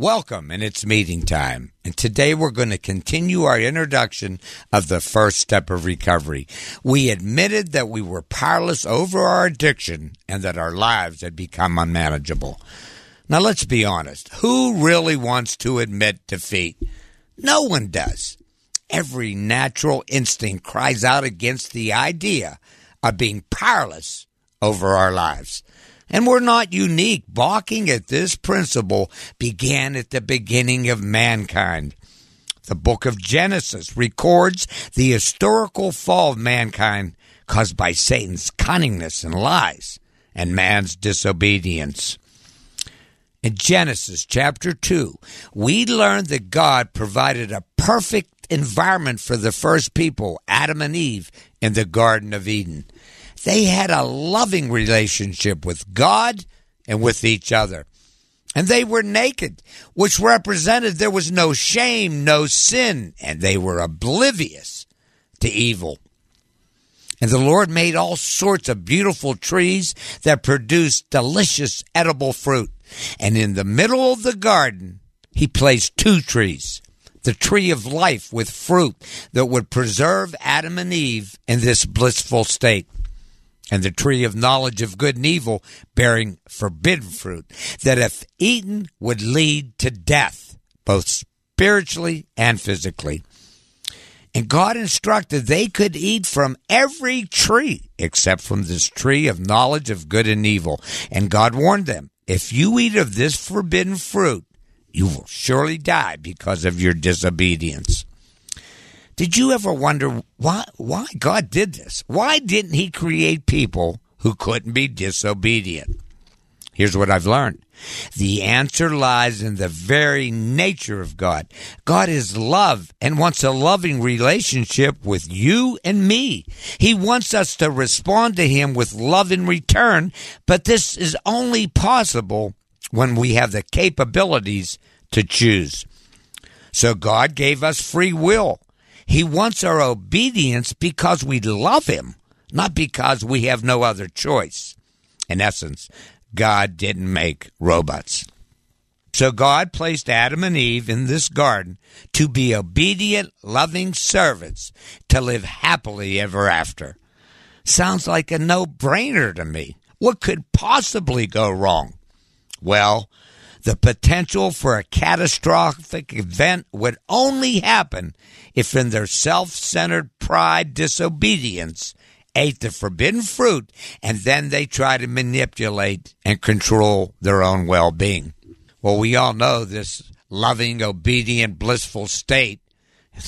Welcome, and it's meeting time. And today we're going to continue our introduction of the first step of recovery. We admitted that we were powerless over our addiction and that our lives had become unmanageable. Now let's be honest. Who really wants to admit defeat? No one does. Every natural instinct cries out against the idea of being powerless over our lives. And we're not unique. Balking at this principle began at the beginning of mankind. The book of Genesis records the historical fall of mankind caused by Satan's cunningness and lies and man's disobedience. In Genesis chapter 2, we learn that God provided a perfect environment for the first people, Adam and Eve, in the Garden of Eden. They had a loving relationship with God and with each other. And they were naked, which represented there was no shame, no sin, and they were oblivious to evil. And the Lord made all sorts of beautiful trees that produced delicious edible fruit. And in the middle of the garden, he placed two trees the tree of life with fruit that would preserve Adam and Eve in this blissful state and the tree of knowledge of good and evil bearing forbidden fruit, that if eaten would lead to death, both spiritually and physically. And God instructed they could eat from every tree except from this tree of knowledge of good and evil. And God warned them, if you eat of this forbidden fruit, you will surely die because of your disobedience. Did you ever wonder why why God did this? Why didn't he create people who couldn't be disobedient? Here's what I've learned. The answer lies in the very nature of God. God is love and wants a loving relationship with you and me. He wants us to respond to Him with love in return, but this is only possible when we have the capabilities to choose. So God gave us free will. He wants our obedience because we love Him, not because we have no other choice. In essence, God didn't make robots. So God placed Adam and Eve in this garden to be obedient, loving servants to live happily ever after. Sounds like a no brainer to me. What could possibly go wrong? Well, the potential for a catastrophic event would only happen if, in their self centered pride, disobedience, ate the forbidden fruit and then they try to manipulate and control their own well being. Well, we all know this loving, obedient, blissful state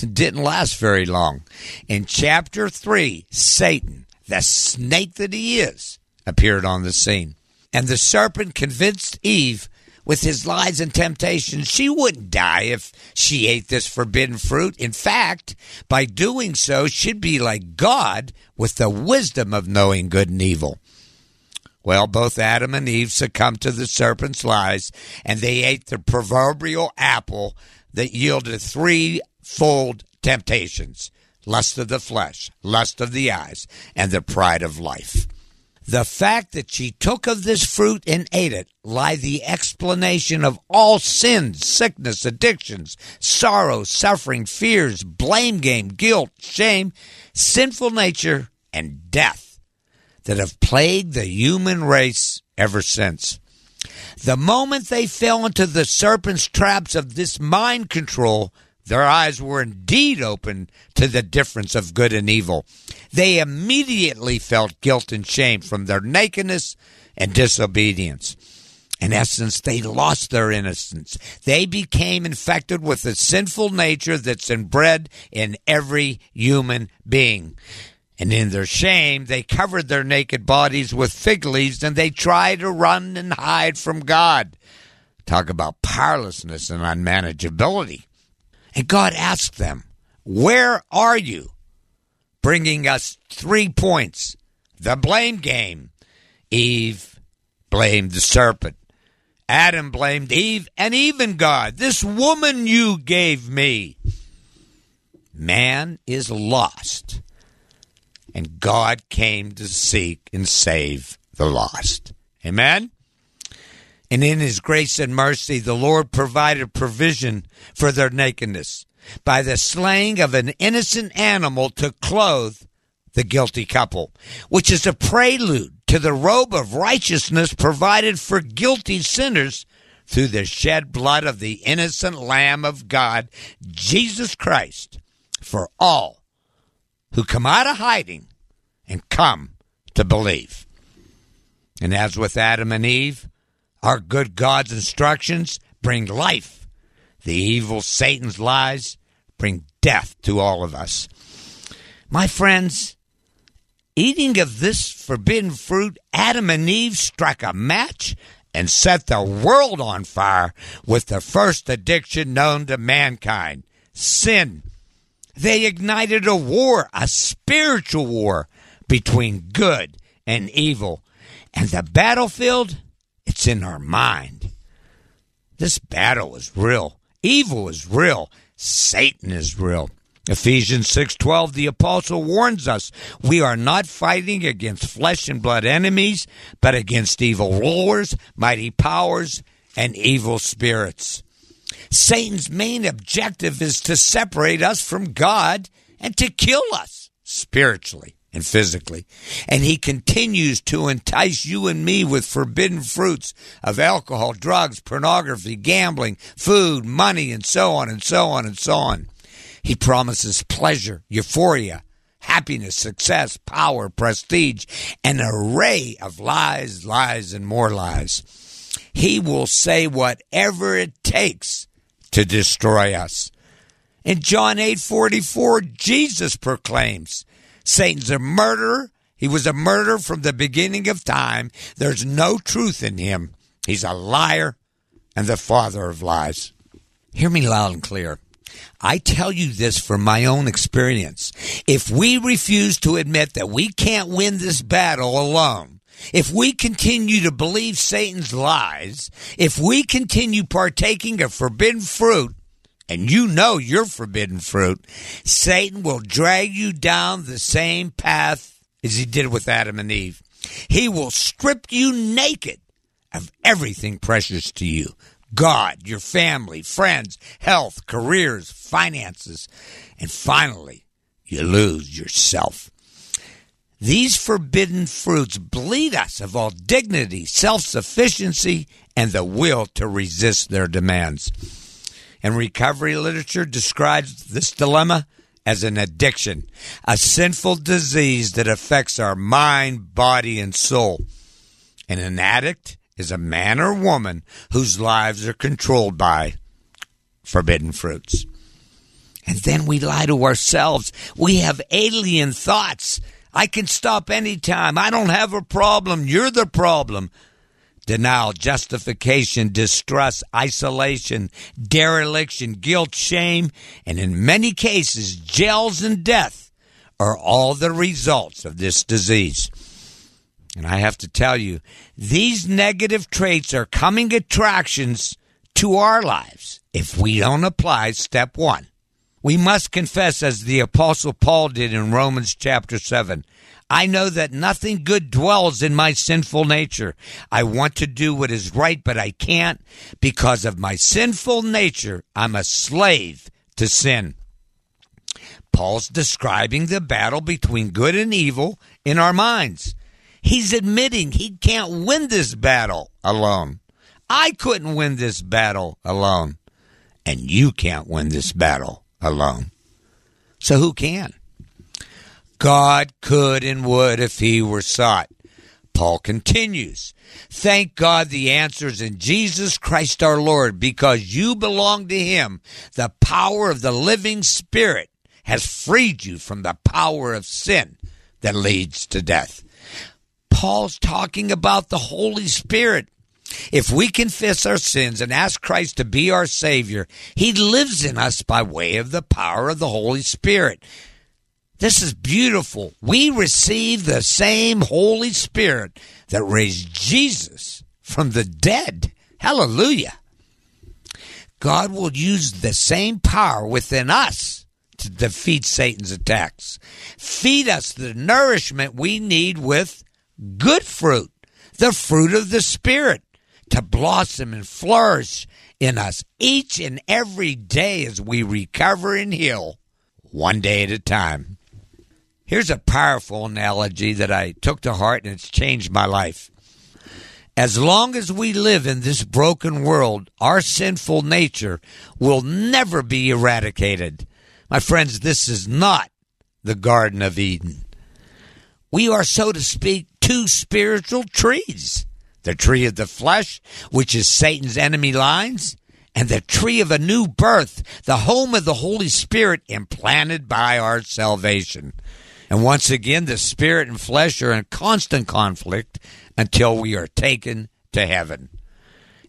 didn't last very long. In chapter 3, Satan, the snake that he is, appeared on the scene. And the serpent convinced Eve with his lies and temptations, she wouldn't die if she ate this forbidden fruit. In fact, by doing so, she'd be like God with the wisdom of knowing good and evil. Well, both Adam and Eve succumbed to the serpent's lies, and they ate the proverbial apple that yielded threefold temptations lust of the flesh, lust of the eyes, and the pride of life. The fact that she took of this fruit and ate it lie the explanation of all sins, sickness, addictions, sorrow, suffering, fears, blame game, guilt, shame, sinful nature, and death that have plagued the human race ever since. The moment they fell into the serpent's traps of this mind control, their eyes were indeed open to the difference of good and evil. They immediately felt guilt and shame from their nakedness and disobedience. In essence, they lost their innocence. They became infected with the sinful nature that's inbred in every human being. And in their shame, they covered their naked bodies with fig leaves and they tried to run and hide from God. Talk about powerlessness and unmanageability. And God asked them, Where are you? Bringing us three points. The blame game. Eve blamed the serpent. Adam blamed Eve and even God. This woman you gave me. Man is lost, and God came to seek and save the lost. Amen? And in his grace and mercy, the Lord provided provision for their nakedness by the slaying of an innocent animal to clothe the guilty couple, which is a prelude to the robe of righteousness provided for guilty sinners through the shed blood of the innocent Lamb of God, Jesus Christ, for all who come out of hiding and come to believe. And as with Adam and Eve, our good God's instructions bring life. The evil Satan's lies bring death to all of us. My friends, eating of this forbidden fruit, Adam and Eve struck a match and set the world on fire with the first addiction known to mankind sin. They ignited a war, a spiritual war between good and evil. And the battlefield, in our mind. This battle is real. Evil is real. Satan is real. Ephesians 6:12 the apostle warns us we are not fighting against flesh and blood enemies but against evil rulers, mighty powers and evil spirits. Satan's main objective is to separate us from God and to kill us spiritually and physically. And he continues to entice you and me with forbidden fruits of alcohol, drugs, pornography, gambling, food, money, and so on and so on and so on. He promises pleasure, euphoria, happiness, success, power, prestige, an array of lies, lies, and more lies. He will say whatever it takes to destroy us. In John 8:44, Jesus proclaims, Satan's a murderer. He was a murderer from the beginning of time. There's no truth in him. He's a liar and the father of lies. Hear me loud and clear. I tell you this from my own experience. If we refuse to admit that we can't win this battle alone, if we continue to believe Satan's lies, if we continue partaking of forbidden fruit, and you know your forbidden fruit, Satan will drag you down the same path as he did with Adam and Eve. He will strip you naked of everything precious to you God, your family, friends, health, careers, finances, and finally, you lose yourself. These forbidden fruits bleed us of all dignity, self sufficiency, and the will to resist their demands. And recovery literature describes this dilemma as an addiction, a sinful disease that affects our mind, body, and soul. And an addict is a man or woman whose lives are controlled by forbidden fruits. And then we lie to ourselves. We have alien thoughts. I can stop anytime. I don't have a problem. You're the problem. Denial, justification, distrust, isolation, dereliction, guilt, shame, and in many cases, jails and death are all the results of this disease. And I have to tell you, these negative traits are coming attractions to our lives if we don't apply step one. We must confess, as the Apostle Paul did in Romans chapter 7. I know that nothing good dwells in my sinful nature. I want to do what is right, but I can't. Because of my sinful nature, I'm a slave to sin. Paul's describing the battle between good and evil in our minds. He's admitting he can't win this battle alone. I couldn't win this battle alone. And you can't win this battle alone. So who can? God could and would if he were sought. Paul continues, Thank God the answer's in Jesus Christ our Lord, because you belong to him. The power of the living Spirit has freed you from the power of sin that leads to death. Paul's talking about the Holy Spirit. If we confess our sins and ask Christ to be our Savior, He lives in us by way of the power of the Holy Spirit. This is beautiful. We receive the same Holy Spirit that raised Jesus from the dead. Hallelujah. God will use the same power within us to defeat Satan's attacks. Feed us the nourishment we need with good fruit, the fruit of the Spirit, to blossom and flourish in us each and every day as we recover and heal, one day at a time. Here's a powerful analogy that I took to heart and it's changed my life. As long as we live in this broken world, our sinful nature will never be eradicated. My friends, this is not the Garden of Eden. We are, so to speak, two spiritual trees the tree of the flesh, which is Satan's enemy lines, and the tree of a new birth, the home of the Holy Spirit implanted by our salvation. And once again, the spirit and flesh are in constant conflict until we are taken to heaven.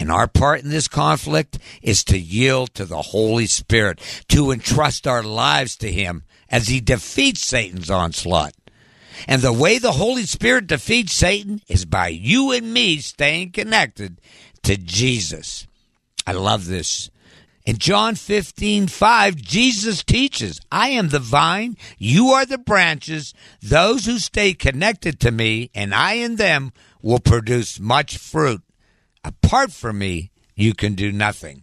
And our part in this conflict is to yield to the Holy Spirit, to entrust our lives to Him as He defeats Satan's onslaught. And the way the Holy Spirit defeats Satan is by you and me staying connected to Jesus. I love this. In John 15, 5, Jesus teaches, I am the vine, you are the branches. Those who stay connected to me and I in them will produce much fruit. Apart from me, you can do nothing.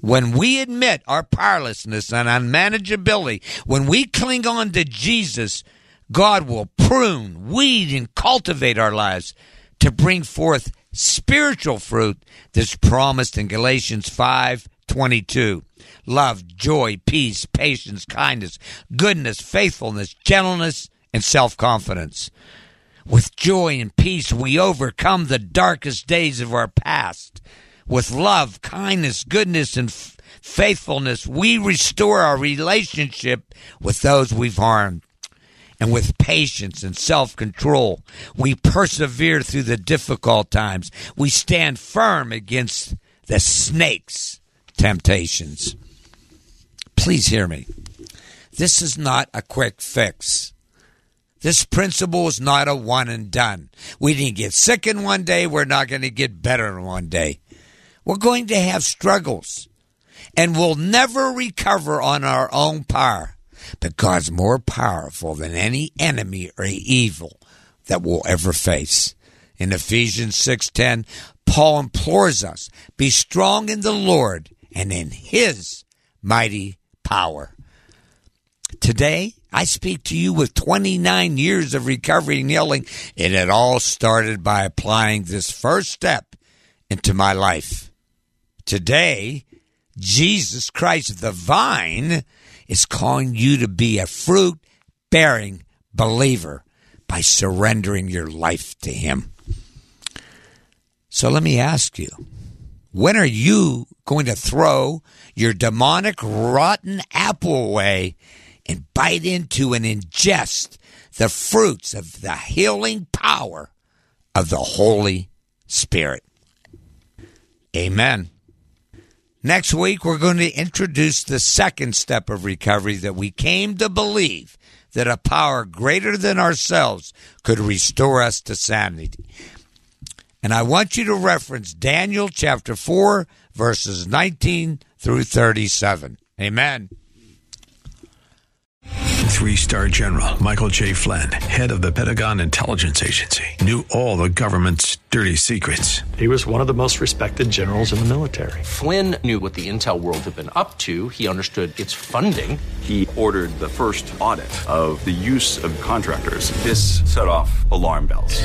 When we admit our powerlessness and unmanageability, when we cling on to Jesus, God will prune, weed, and cultivate our lives to bring forth spiritual fruit that's promised in Galatians 5 22. Love, joy, peace, patience, kindness, goodness, faithfulness, gentleness, and self confidence. With joy and peace, we overcome the darkest days of our past. With love, kindness, goodness, and f- faithfulness, we restore our relationship with those we've harmed. And with patience and self control, we persevere through the difficult times. We stand firm against the snakes temptations. Please hear me. This is not a quick fix. This principle is not a one and done. We didn't get sick in one day. We're not going to get better in one day. We're going to have struggles and we'll never recover on our own power. But God's more powerful than any enemy or evil that we'll ever face. In Ephesians 6:10, Paul implores us, be strong in the Lord and in His mighty power. Today, I speak to you with 29 years of recovery and healing, and it all started by applying this first step into my life. Today, Jesus Christ, the vine, is calling you to be a fruit bearing believer by surrendering your life to Him. So let me ask you when are you going to throw your demonic rotten apple away and bite into and ingest the fruits of the healing power of the Holy Spirit? Amen. Next week, we're going to introduce the second step of recovery that we came to believe that a power greater than ourselves could restore us to sanity. And I want you to reference Daniel chapter 4, verses 19 through 37. Amen. Three star general Michael J. Flynn, head of the Pentagon Intelligence Agency, knew all the government's dirty secrets. He was one of the most respected generals in the military. Flynn knew what the intel world had been up to, he understood its funding. He ordered the first audit of the use of contractors. This set off alarm bells.